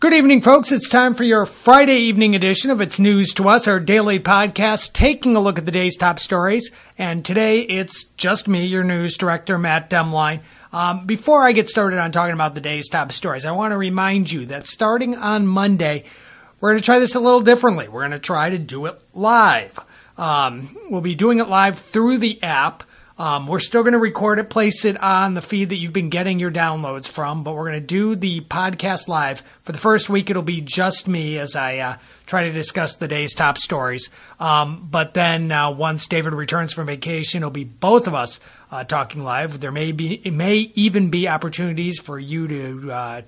Good evening, folks. It's time for your Friday evening edition of It's News to Us, our daily podcast, taking a look at the day's top stories. And today it's just me, your news director, Matt Demlein. Um, before I get started on talking about the day's top stories, I want to remind you that starting on Monday, we're going to try this a little differently. We're going to try to do it live. Um, we'll be doing it live through the app. Um, we're still going to record it, place it on the feed that you've been getting your downloads from, but we're going to do the podcast live. For the first week, it'll be just me as I uh, try to discuss the day's top stories. Um, but then uh, once David returns from vacation, it'll be both of us uh, talking live. There may be, it may even be opportunities for you to uh,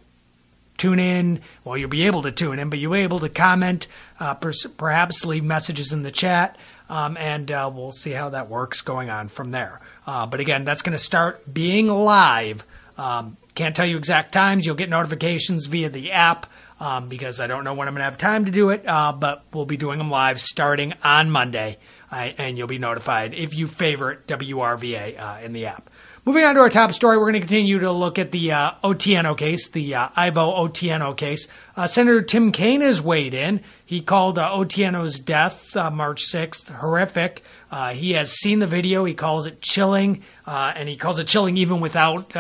tune in. Well, you'll be able to tune in, but you'll be able to comment, uh, per- perhaps leave messages in the chat um, and uh, we'll see how that works going on from there. Uh, but again, that's going to start being live. Um, can't tell you exact times. You'll get notifications via the app um, because I don't know when I'm going to have time to do it. Uh, but we'll be doing them live starting on Monday, uh, and you'll be notified if you favorite WRVA uh, in the app. Moving on to our top story, we're going to continue to look at the uh, case, the uh, Ivo Otieno case. Uh, Senator Tim Kaine has weighed in. He called uh, death uh, March 6th horrific. Uh, he has seen the video. He calls it chilling, uh, and he calls it chilling even without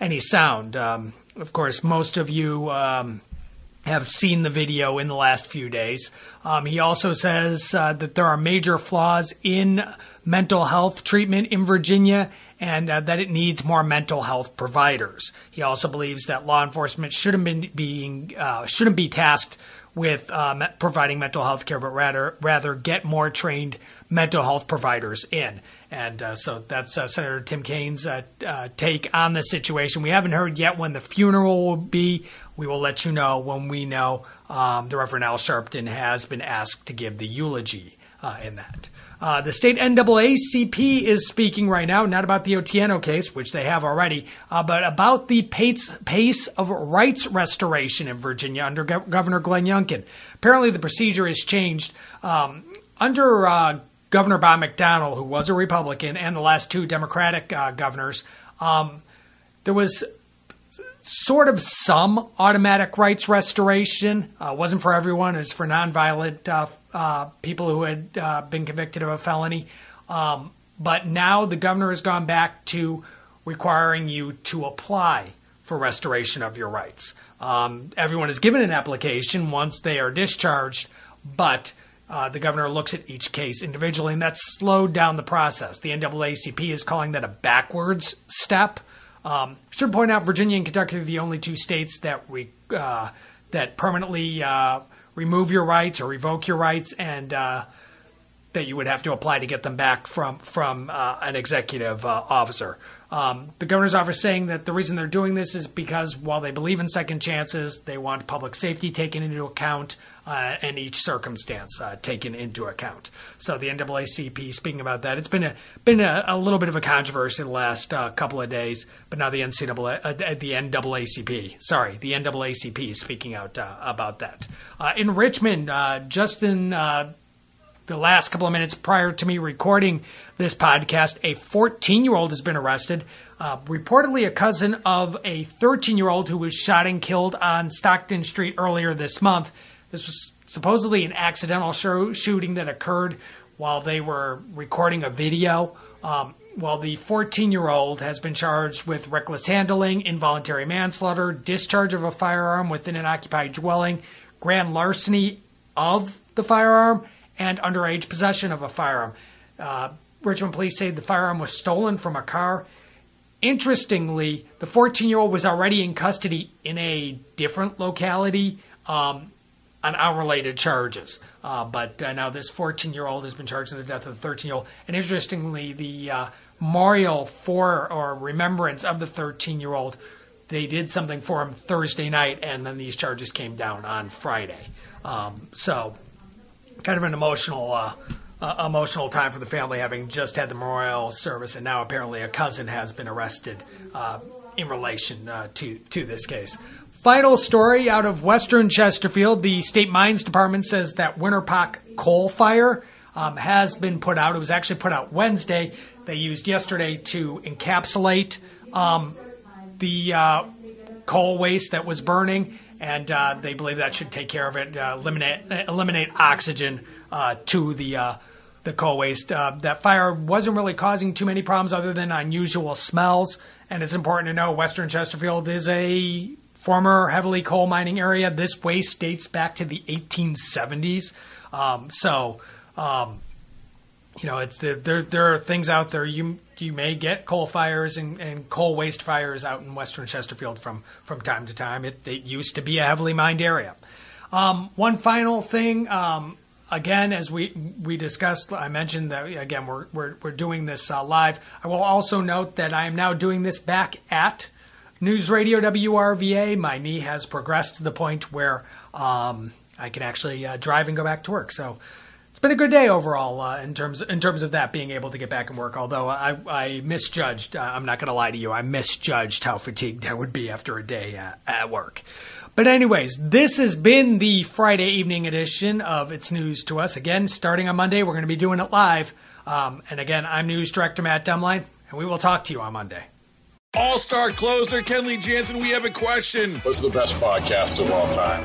any sound. Um, of course, most of you um, have seen the video in the last few days. Um, he also says that there are major flaws in mental health treatment in Virginia and uh, that it needs more mental health providers. He also believes that law enforcement shouldn't be being uh, shouldn't be tasked with um, providing mental health care, but rather rather get more trained mental health providers in. And uh, so that's uh, Senator Tim Kaine's uh, uh, take on the situation. We haven't heard yet when the funeral will be. We will let you know when we know. Um, the Reverend Al Sharpton has been asked to give the eulogy in that. Uh, the state NAACP is speaking right now, not about the Otieno case, which they have already, uh, but about the pace, pace of rights restoration in Virginia under Go- Governor Glenn Youngkin. Apparently, the procedure has changed. Um, under uh, Governor Bob McDonnell, who was a Republican, and the last two Democratic uh, governors, um, there was sort of some automatic rights restoration. Uh, wasn't for everyone; it was for nonviolent uh, uh, people who had uh, been convicted of a felony. Um, but now the governor has gone back to requiring you to apply for restoration of your rights. Um, everyone is given an application once they are discharged, but uh, the governor looks at each case individually, and that's slowed down the process. The NAACP is calling that a backwards step. Um, should point out Virginia and Kentucky are the only two states that we uh, that permanently uh, remove your rights or revoke your rights, and uh, that you would have to apply to get them back from from uh, an executive uh, officer. Um, the governor's office saying that the reason they're doing this is because while they believe in second chances, they want public safety taken into account uh, and each circumstance uh, taken into account. So the NAACP, speaking about that, it's been a been a, a little bit of a controversy the last uh, couple of days, but now the NCAA, uh, the NAACP, sorry, the NAACP speaking out about that. In Richmond, just in the last couple of minutes prior to me recording this podcast, a 14 year old has been arrested. Uh, reportedly, a cousin of a 13 year old who was shot and killed on Stockton Street earlier this month. This was supposedly an accidental show- shooting that occurred while they were recording a video. Um, well, the 14 year old has been charged with reckless handling, involuntary manslaughter, discharge of a firearm within an occupied dwelling, grand larceny of the firearm, and underage possession of a firearm. Uh, Richmond police say the firearm was stolen from a car. Interestingly, the 14 year old was already in custody in a different locality. Um, on unrelated charges. Uh, but uh, now this 14 year old has been charged in the death of the 13 year old. And interestingly, the uh, memorial for or remembrance of the 13 year old, they did something for him Thursday night, and then these charges came down on Friday. Um, so, kind of an emotional. Uh, uh, emotional time for the family, having just had the memorial service, and now apparently a cousin has been arrested uh, in relation uh, to to this case. Final story out of Western Chesterfield: the state mines department says that Winterpock coal fire um, has been put out. It was actually put out Wednesday. They used yesterday to encapsulate um, the uh, coal waste that was burning, and uh, they believe that should take care of it, uh, eliminate eliminate oxygen uh, to the uh, the coal waste. Uh, that fire wasn't really causing too many problems other than unusual smells. And it's important to know Western Chesterfield is a former heavily coal mining area. This waste dates back to the 1870s. Um, so, um, you know, it's the, there. There are things out there you you may get coal fires and, and coal waste fires out in Western Chesterfield from from time to time. It, it used to be a heavily mined area. Um, one final thing. Um, again, as we we discussed, I mentioned that again we're we're, we're doing this uh, live. I will also note that I am now doing this back at News Radio WRVA. My knee has progressed to the point where um, I can actually uh, drive and go back to work. So been a good day overall uh, in terms in terms of that being able to get back and work. Although I, I misjudged, uh, I'm not going to lie to you, I misjudged how fatigued I would be after a day uh, at work. But, anyways, this has been the Friday evening edition of It's News to Us. Again, starting on Monday, we're going to be doing it live. Um, and again, I'm News Director Matt Demlein, and we will talk to you on Monday. All star closer Kenley Jansen, we have a question. What's the best podcast of all time?